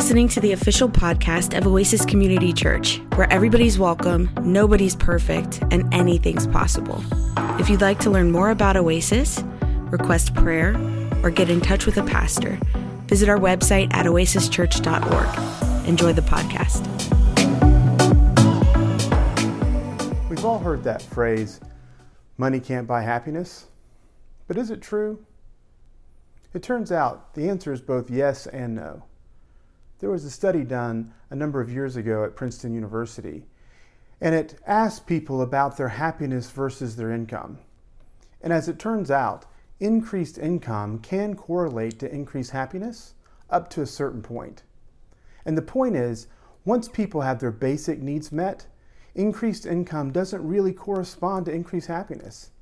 listening to the official podcast of Oasis Community Church, where everybody's welcome, nobody's perfect, and anything's possible. If you'd like to learn more about Oasis, request prayer, or get in touch with a pastor, visit our website at oasischurch.org. Enjoy the podcast. We've all heard that phrase, money can't buy happiness. But is it true? It turns out the answer is both yes and no. There was a study done a number of years ago at Princeton University, and it asked people about their happiness versus their income. And as it turns out, increased income can correlate to increased happiness up to a certain point. And the point is, once people have their basic needs met, increased income doesn't really correspond to increased happiness.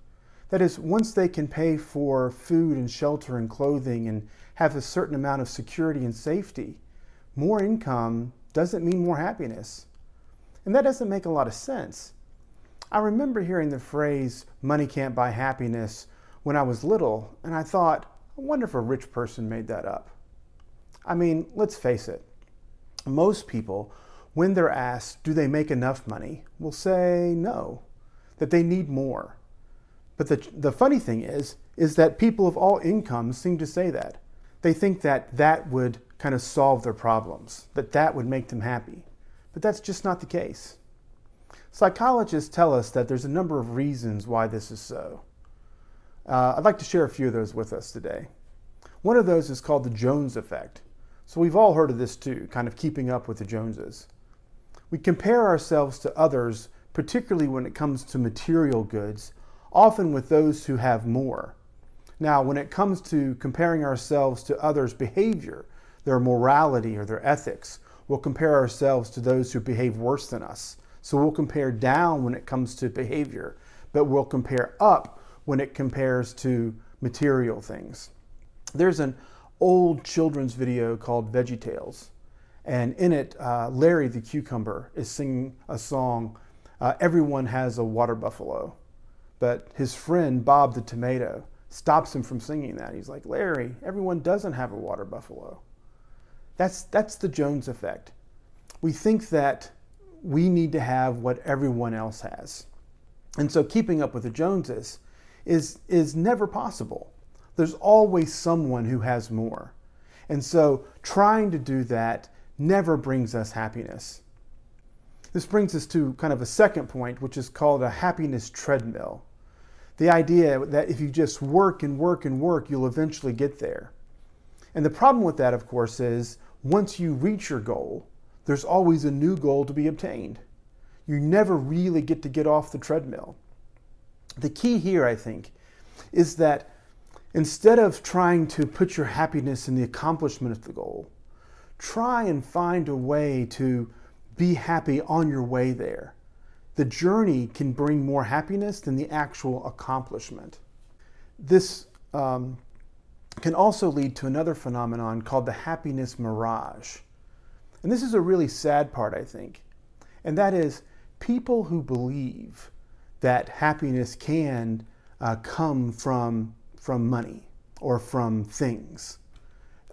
That is, once they can pay for food and shelter and clothing and have a certain amount of security and safety, more income doesn't mean more happiness. And that doesn't make a lot of sense. I remember hearing the phrase, money can't buy happiness, when I was little, and I thought, I wonder if a rich person made that up. I mean, let's face it, most people, when they're asked, do they make enough money, will say no, that they need more. But the, the funny thing is, is that people of all incomes seem to say that. They think that that would kind of solve their problems, that that would make them happy. But that's just not the case. Psychologists tell us that there's a number of reasons why this is so. Uh, I'd like to share a few of those with us today. One of those is called the Jones effect. So we've all heard of this too, kind of keeping up with the Joneses. We compare ourselves to others, particularly when it comes to material goods, often with those who have more. Now, when it comes to comparing ourselves to others' behavior, their morality or their ethics, we'll compare ourselves to those who behave worse than us. So we'll compare down when it comes to behavior, but we'll compare up when it compares to material things. There's an old children's video called Veggie Tales, and in it, uh, Larry the cucumber is singing a song, uh, Everyone Has a Water Buffalo. But his friend, Bob the tomato, stops him from singing that. He's like, Larry, everyone doesn't have a water buffalo. That's, that's the Jones effect. We think that we need to have what everyone else has. And so keeping up with the Joneses is, is never possible. There's always someone who has more. And so trying to do that never brings us happiness. This brings us to kind of a second point, which is called a happiness treadmill. The idea that if you just work and work and work, you'll eventually get there. And the problem with that, of course, is once you reach your goal, there's always a new goal to be obtained. You never really get to get off the treadmill. The key here, I think, is that instead of trying to put your happiness in the accomplishment of the goal, try and find a way to be happy on your way there. The journey can bring more happiness than the actual accomplishment. This um, can also lead to another phenomenon called the happiness mirage. And this is a really sad part, I think. And that is people who believe that happiness can uh, come from, from money or from things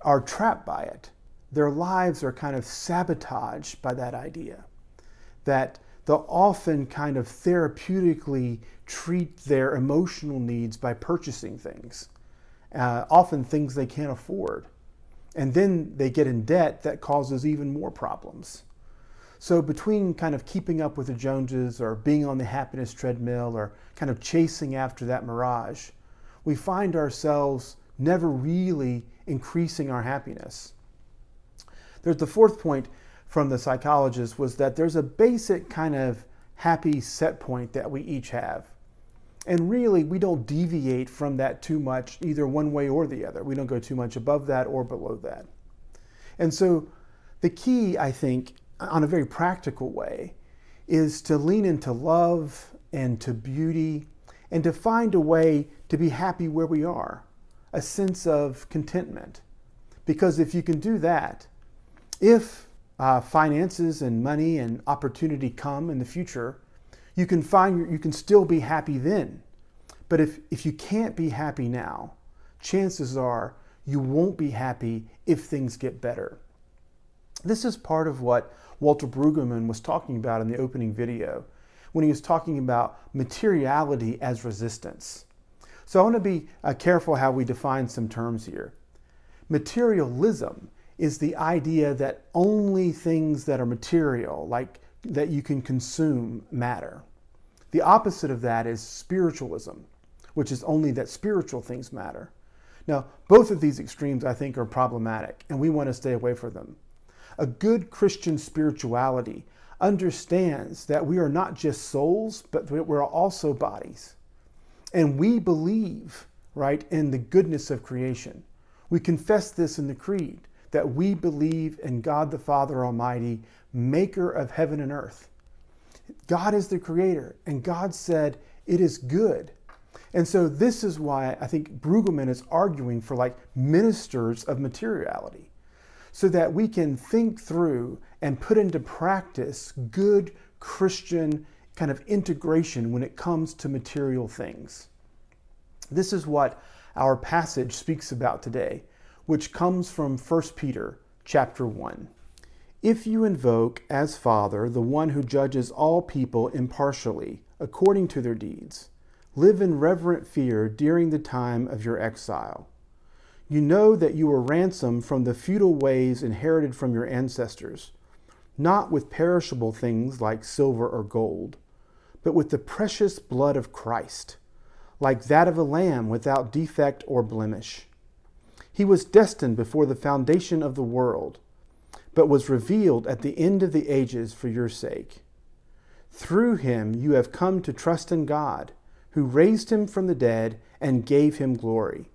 are trapped by it. Their lives are kind of sabotaged by that idea. That they'll often kind of therapeutically treat their emotional needs by purchasing things uh, often things they can't afford. And then they get in debt that causes even more problems. So, between kind of keeping up with the Joneses or being on the happiness treadmill or kind of chasing after that mirage, we find ourselves never really increasing our happiness. There's the fourth point from the psychologist was that there's a basic kind of happy set point that we each have. And really, we don't deviate from that too much, either one way or the other. We don't go too much above that or below that. And so, the key, I think, on a very practical way, is to lean into love and to beauty and to find a way to be happy where we are, a sense of contentment. Because if you can do that, if uh, finances and money and opportunity come in the future, you can find you can still be happy then. But if, if you can't be happy now, chances are you won't be happy if things get better. This is part of what Walter Brueggemann was talking about in the opening video when he was talking about materiality as resistance. So I want to be uh, careful how we define some terms here. Materialism is the idea that only things that are material, like that you can consume, matter. The opposite of that is spiritualism, which is only that spiritual things matter. Now, both of these extremes I think are problematic, and we want to stay away from them. A good Christian spirituality understands that we are not just souls, but we're also bodies. And we believe, right, in the goodness of creation. We confess this in the Creed that we believe in God the Father Almighty, maker of heaven and earth. God is the creator, and God said it is good. And so this is why I think Brueggemann is arguing for like ministers of materiality, so that we can think through and put into practice good Christian kind of integration when it comes to material things. This is what our passage speaks about today, which comes from 1 Peter chapter 1. If you invoke as Father the one who judges all people impartially, according to their deeds, live in reverent fear during the time of your exile. You know that you were ransomed from the futile ways inherited from your ancestors, not with perishable things like silver or gold, but with the precious blood of Christ, like that of a lamb without defect or blemish. He was destined before the foundation of the world but was revealed at the end of the ages for your sake. Through him you have come to trust in God, who raised him from the dead and gave him glory,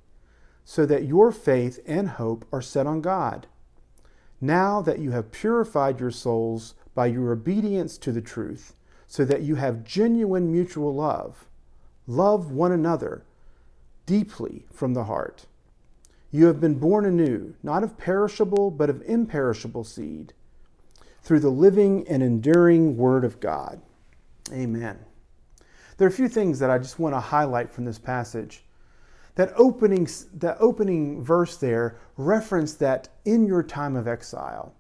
so that your faith and hope are set on God. Now that you have purified your souls by your obedience to the truth, so that you have genuine mutual love, love one another deeply from the heart. You have been born anew, not of perishable, but of imperishable seed, through the living and enduring Word of God. Amen. There are a few things that I just want to highlight from this passage. That opening, that opening verse there referenced that in your time of exile.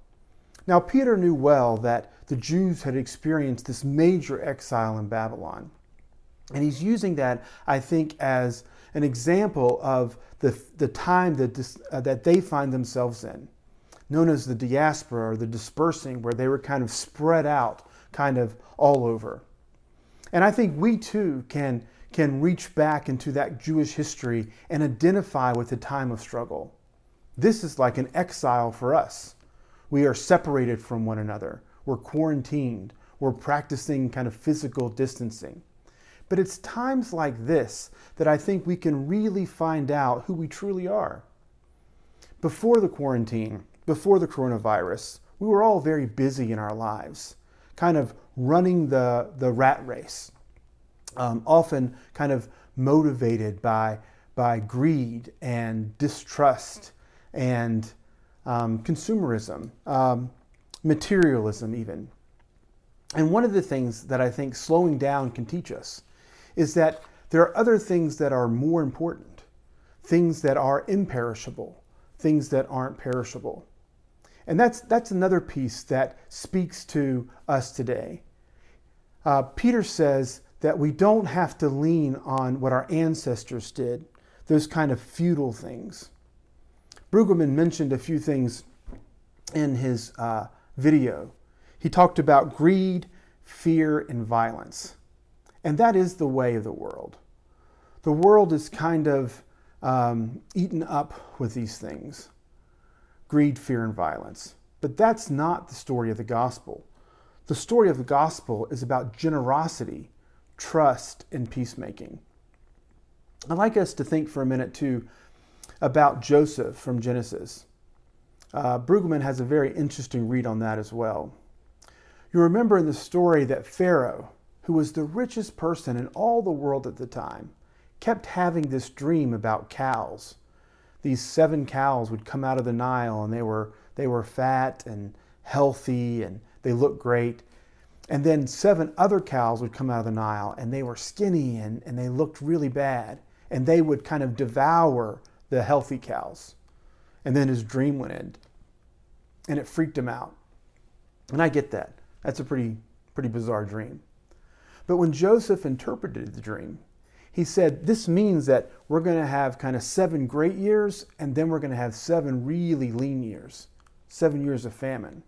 Now, Peter knew well that the Jews had experienced this major exile in Babylon. And he's using that, I think, as an example of the, the time that, uh, that they find themselves in, known as the diaspora or the dispersing, where they were kind of spread out, kind of all over. And I think we too can, can reach back into that Jewish history and identify with the time of struggle. This is like an exile for us. We are separated from one another, we're quarantined, we're practicing kind of physical distancing. But it's times like this that I think we can really find out who we truly are. Before the quarantine, before the coronavirus, we were all very busy in our lives, kind of running the, the rat race, um, often kind of motivated by, by greed and distrust and um, consumerism, um, materialism, even. And one of the things that I think slowing down can teach us is that there are other things that are more important, things that are imperishable, things that aren't perishable. And that's, that's another piece that speaks to us today. Uh, Peter says that we don't have to lean on what our ancestors did, those kind of futile things. Brueggemann mentioned a few things in his uh, video. He talked about greed, fear, and violence. And that is the way of the world. The world is kind of um, eaten up with these things greed, fear, and violence. But that's not the story of the gospel. The story of the gospel is about generosity, trust, and peacemaking. I'd like us to think for a minute, too, about Joseph from Genesis. Uh, Brueggemann has a very interesting read on that as well. You remember in the story that Pharaoh, who was the richest person in all the world at the time, kept having this dream about cows. These seven cows would come out of the Nile and they were, they were fat and healthy and they looked great. And then seven other cows would come out of the Nile and they were skinny and, and they looked really bad. And they would kind of devour the healthy cows. And then his dream would end. and it freaked him out. And I get that. That's a pretty, pretty bizarre dream. But when Joseph interpreted the dream, he said, This means that we're going to have kind of seven great years, and then we're going to have seven really lean years, seven years of famine.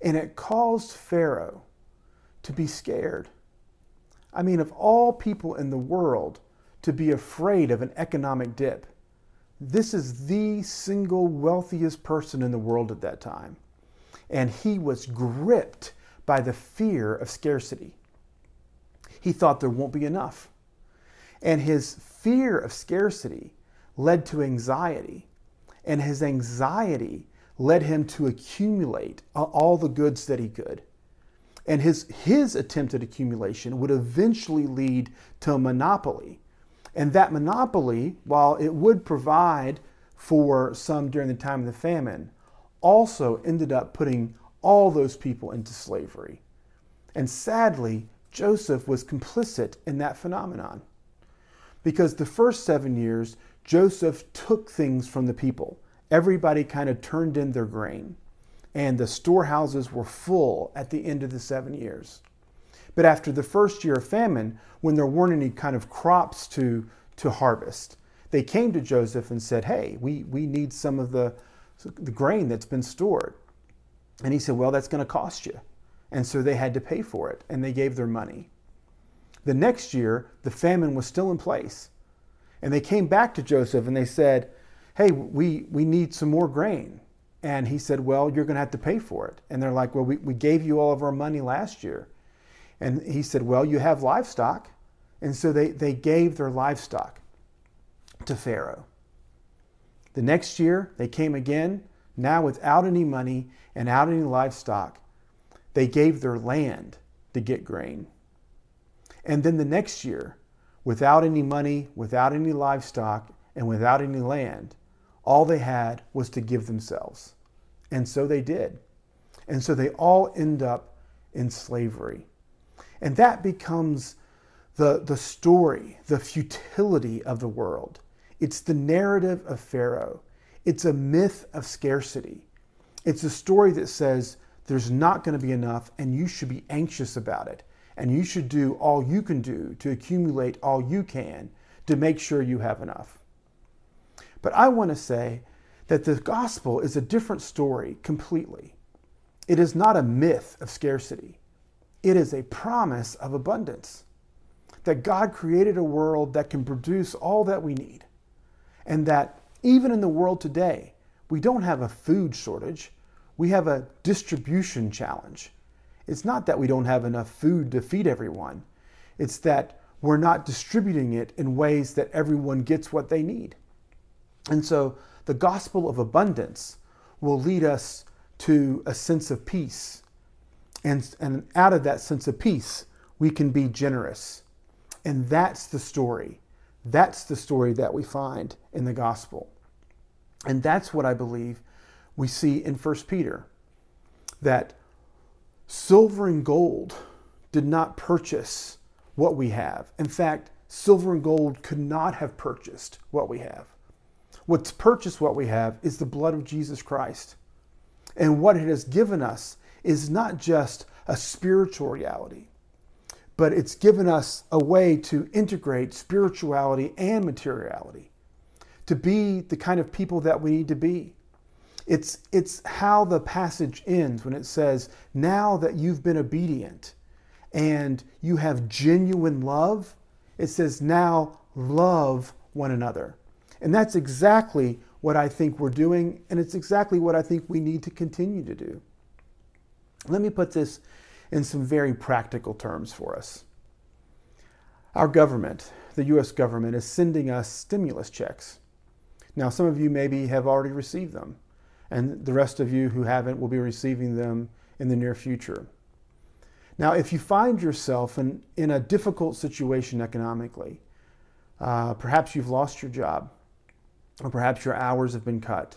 And it caused Pharaoh to be scared. I mean, of all people in the world to be afraid of an economic dip, this is the single wealthiest person in the world at that time. And he was gripped by the fear of scarcity. He thought there won't be enough. And his fear of scarcity led to anxiety. And his anxiety led him to accumulate all the goods that he could. And his, his attempt at accumulation would eventually lead to a monopoly. And that monopoly, while it would provide for some during the time of the famine, also ended up putting all those people into slavery. And sadly, Joseph was complicit in that phenomenon. Because the first seven years, Joseph took things from the people. Everybody kind of turned in their grain and the storehouses were full at the end of the seven years. But after the first year of famine, when there weren't any kind of crops to, to harvest, they came to Joseph and said, Hey, we, we need some of the, the grain that's been stored. And he said, Well, that's going to cost you. And so they had to pay for it, and they gave their money. The next year, the famine was still in place. And they came back to Joseph and they said, Hey, we, we need some more grain. And he said, Well, you're going to have to pay for it. And they're like, Well, we, we gave you all of our money last year. And he said, Well, you have livestock. And so they, they gave their livestock to Pharaoh. The next year, they came again, now without any money and without any livestock. They gave their land to get grain. And then the next year, without any money, without any livestock, and without any land, all they had was to give themselves. And so they did. And so they all end up in slavery. And that becomes the, the story, the futility of the world. It's the narrative of Pharaoh. It's a myth of scarcity. It's a story that says there's not going to be enough and you should be anxious about it. And you should do all you can do to accumulate all you can to make sure you have enough. But I want to say that the gospel is a different story completely. It is not a myth of scarcity, it is a promise of abundance. That God created a world that can produce all that we need. And that even in the world today, we don't have a food shortage, we have a distribution challenge. It's not that we don't have enough food to feed everyone, it's that we're not distributing it in ways that everyone gets what they need. And so the gospel of abundance will lead us to a sense of peace. And, and out of that sense of peace, we can be generous. And that's the story. That's the story that we find in the gospel. And that's what I believe we see in 1 Peter that silver and gold did not purchase what we have. In fact, silver and gold could not have purchased what we have. What's purchased what we have is the blood of Jesus Christ. And what it has given us is not just a spiritual reality, but it's given us a way to integrate spirituality and materiality, to be the kind of people that we need to be. It's, it's how the passage ends when it says, Now that you've been obedient and you have genuine love, it says, Now love one another. And that's exactly what I think we're doing, and it's exactly what I think we need to continue to do. Let me put this in some very practical terms for us. Our government, the US government, is sending us stimulus checks. Now, some of you maybe have already received them, and the rest of you who haven't will be receiving them in the near future. Now, if you find yourself in, in a difficult situation economically, uh, perhaps you've lost your job, or perhaps your hours have been cut,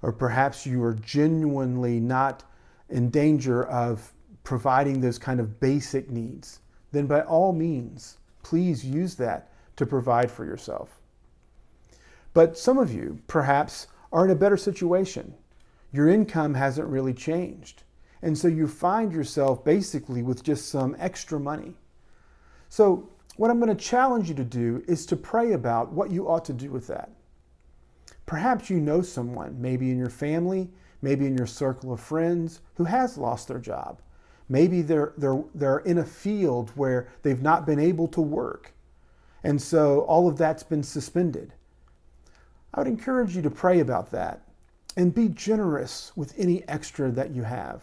or perhaps you are genuinely not in danger of providing those kind of basic needs, then by all means, please use that to provide for yourself. But some of you, perhaps, are in a better situation. your income hasn't really changed. And so you find yourself basically with just some extra money. So, what I'm going to challenge you to do is to pray about what you ought to do with that. Perhaps you know someone, maybe in your family, maybe in your circle of friends, who has lost their job. Maybe they're, they're, they're in a field where they've not been able to work. And so all of that's been suspended. I would encourage you to pray about that and be generous with any extra that you have.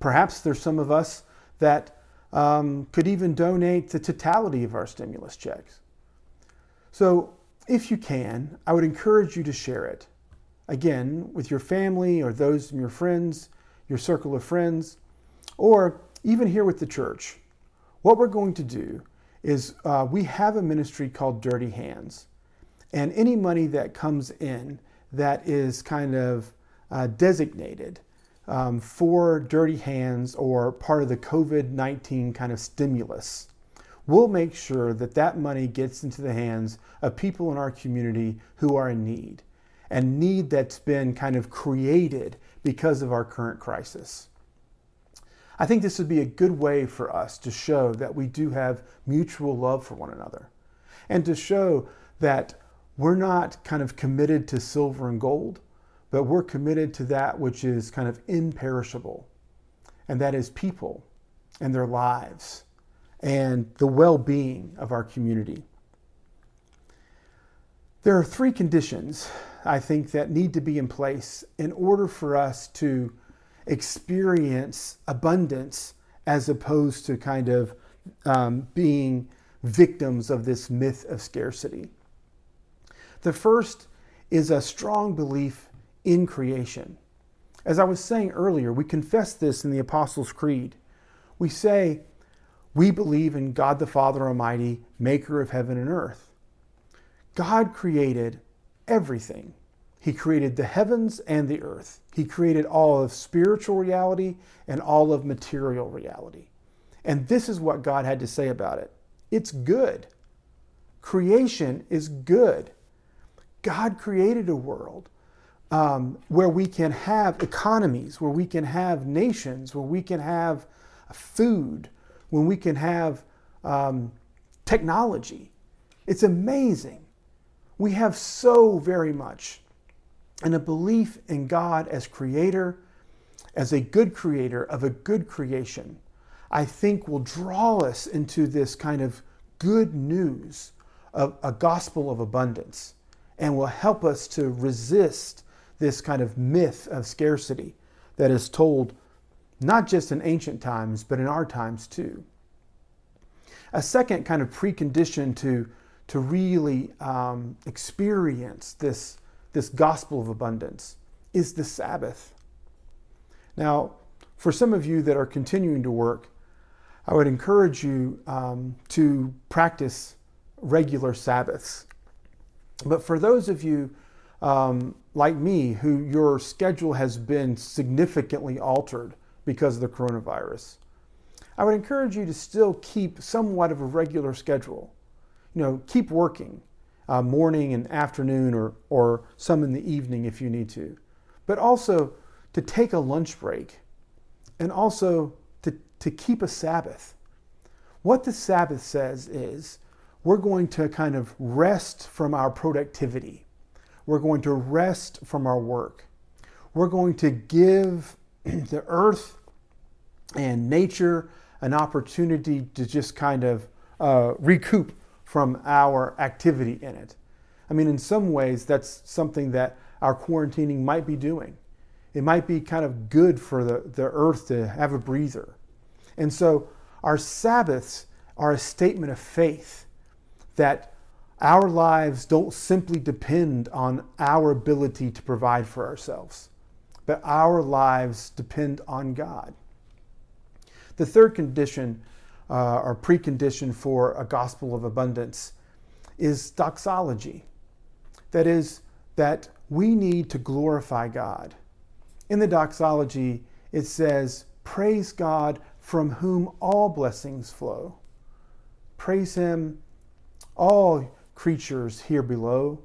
Perhaps there's some of us that um, could even donate the totality of our stimulus checks. So, if you can, I would encourage you to share it. Again, with your family or those in your friends, your circle of friends, or even here with the church. What we're going to do is uh, we have a ministry called Dirty Hands. And any money that comes in that is kind of uh, designated um, for dirty hands or part of the COVID 19 kind of stimulus. We'll make sure that that money gets into the hands of people in our community who are in need and need that's been kind of created because of our current crisis. I think this would be a good way for us to show that we do have mutual love for one another and to show that we're not kind of committed to silver and gold, but we're committed to that which is kind of imperishable, and that is people and their lives and the well being of our community. There are three conditions, I think, that need to be in place in order for us to experience abundance as opposed to kind of um, being victims of this myth of scarcity. The first is a strong belief in creation. As I was saying earlier, we confess this in the Apostles' Creed. We say, We believe in God the Father Almighty, maker of heaven and earth. God created everything. He created the heavens and the earth. He created all of spiritual reality and all of material reality. And this is what God had to say about it it's good. Creation is good. God created a world um, where we can have economies, where we can have nations, where we can have food, when we can have um, technology. It's amazing. We have so very much. And a belief in God as creator, as a good creator of a good creation, I think will draw us into this kind of good news of a gospel of abundance and will help us to resist this kind of myth of scarcity that is told not just in ancient times, but in our times too. A second kind of precondition to, to really um, experience this, this gospel of abundance is the Sabbath. Now, for some of you that are continuing to work, I would encourage you um, to practice regular Sabbaths. But for those of you um, like me who your schedule has been significantly altered because of the coronavirus, I would encourage you to still keep somewhat of a regular schedule. You know, keep working uh, morning and afternoon or, or some in the evening if you need to. But also to take a lunch break and also to, to keep a Sabbath. What the Sabbath says is we're going to kind of rest from our productivity. We're going to rest from our work. We're going to give the earth and nature an opportunity to just kind of uh, recoup from our activity in it. I mean, in some ways, that's something that our quarantining might be doing. It might be kind of good for the, the earth to have a breather. And so, our Sabbaths are a statement of faith that our lives don't simply depend on our ability to provide for ourselves, but our lives depend on God. The third condition uh, or precondition for a gospel of abundance is doxology. That is, that we need to glorify God. In the doxology, it says, Praise God from whom all blessings flow. Praise Him all creatures here below.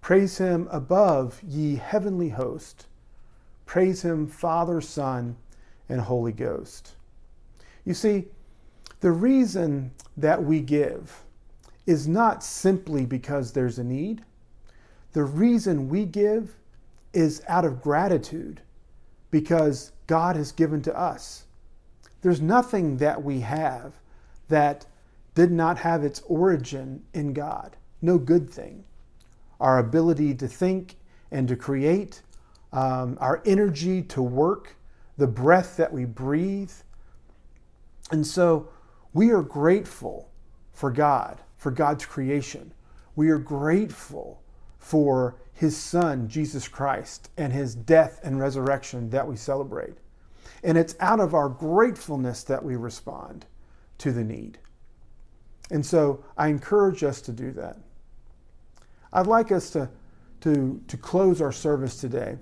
Praise him above, ye heavenly host. Praise him, Father, Son, and Holy Ghost. You see, the reason that we give is not simply because there's a need. The reason we give is out of gratitude because God has given to us. There's nothing that we have that did not have its origin in God. No good thing. Our ability to think and to create, um, our energy to work, the breath that we breathe. And so we are grateful for God, for God's creation. We are grateful for his son, Jesus Christ, and his death and resurrection that we celebrate. And it's out of our gratefulness that we respond to the need. And so I encourage us to do that. I'd like us to, to, to close our service today,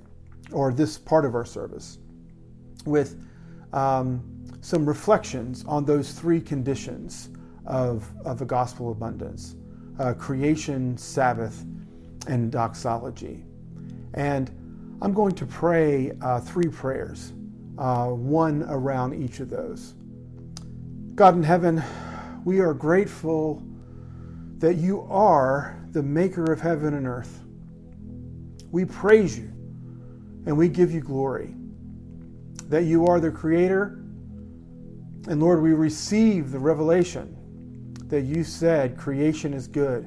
or this part of our service, with um, some reflections on those three conditions of, of the gospel abundance uh, creation, Sabbath, and doxology. And I'm going to pray uh, three prayers, uh, one around each of those. God in heaven, we are grateful that you are the maker of heaven and earth. We praise you and we give you glory that you are the creator. And Lord, we receive the revelation that you said creation is good.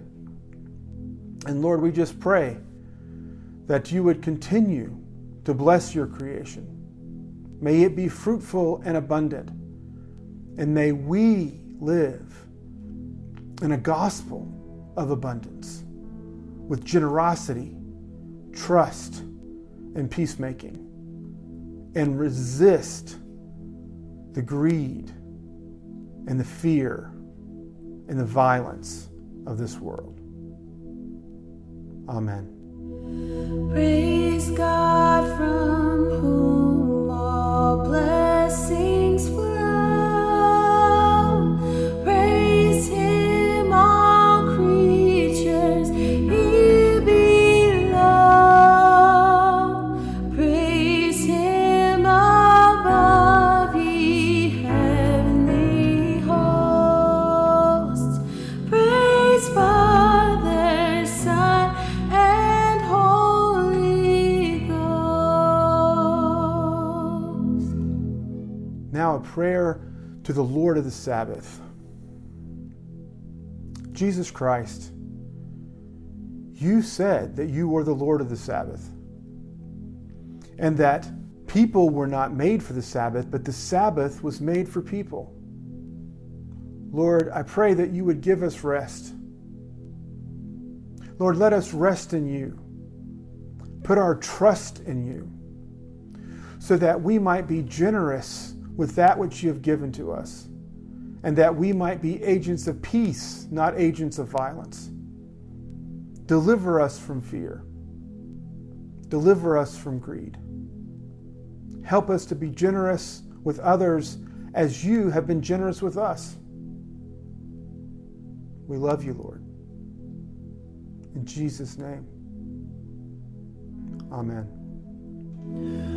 And Lord, we just pray that you would continue to bless your creation. May it be fruitful and abundant. And may we live in a gospel of abundance with generosity, trust, and peacemaking, and resist the greed and the fear and the violence of this world. Amen. Praise God from whom all blessings prayer to the Lord of the Sabbath. Jesus Christ, you said that you were the Lord of the Sabbath, and that people were not made for the Sabbath, but the Sabbath was made for people. Lord, I pray that you would give us rest. Lord, let us rest in you. Put our trust in you so that we might be generous with that which you have given to us, and that we might be agents of peace, not agents of violence. Deliver us from fear. Deliver us from greed. Help us to be generous with others as you have been generous with us. We love you, Lord. In Jesus' name, amen.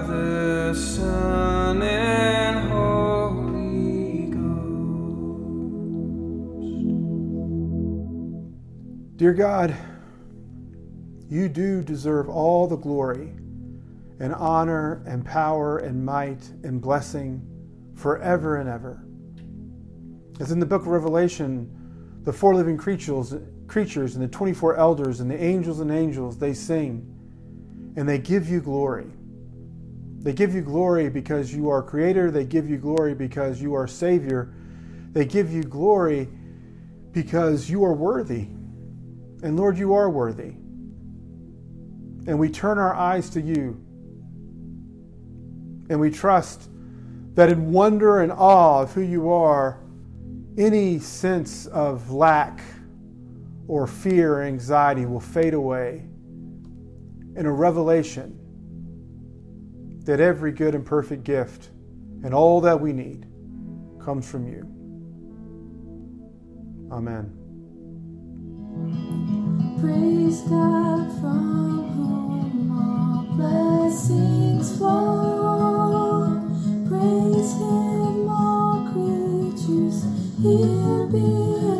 Father, Son, and Holy Ghost. Dear God, you do deserve all the glory and honor and power and might and blessing forever and ever. As in the book of Revelation, the four living creatures, creatures and the 24 elders and the angels and angels, they sing and they give you glory. They give you glory because you are creator, they give you glory because you are savior. They give you glory because you are worthy. And Lord, you are worthy. And we turn our eyes to you. And we trust that in wonder and awe of who you are, any sense of lack or fear or anxiety will fade away in a revelation that every good and perfect gift and all that we need comes from you. Amen. Praise God from whom all blessings flow. Praise Him, all creatures here below.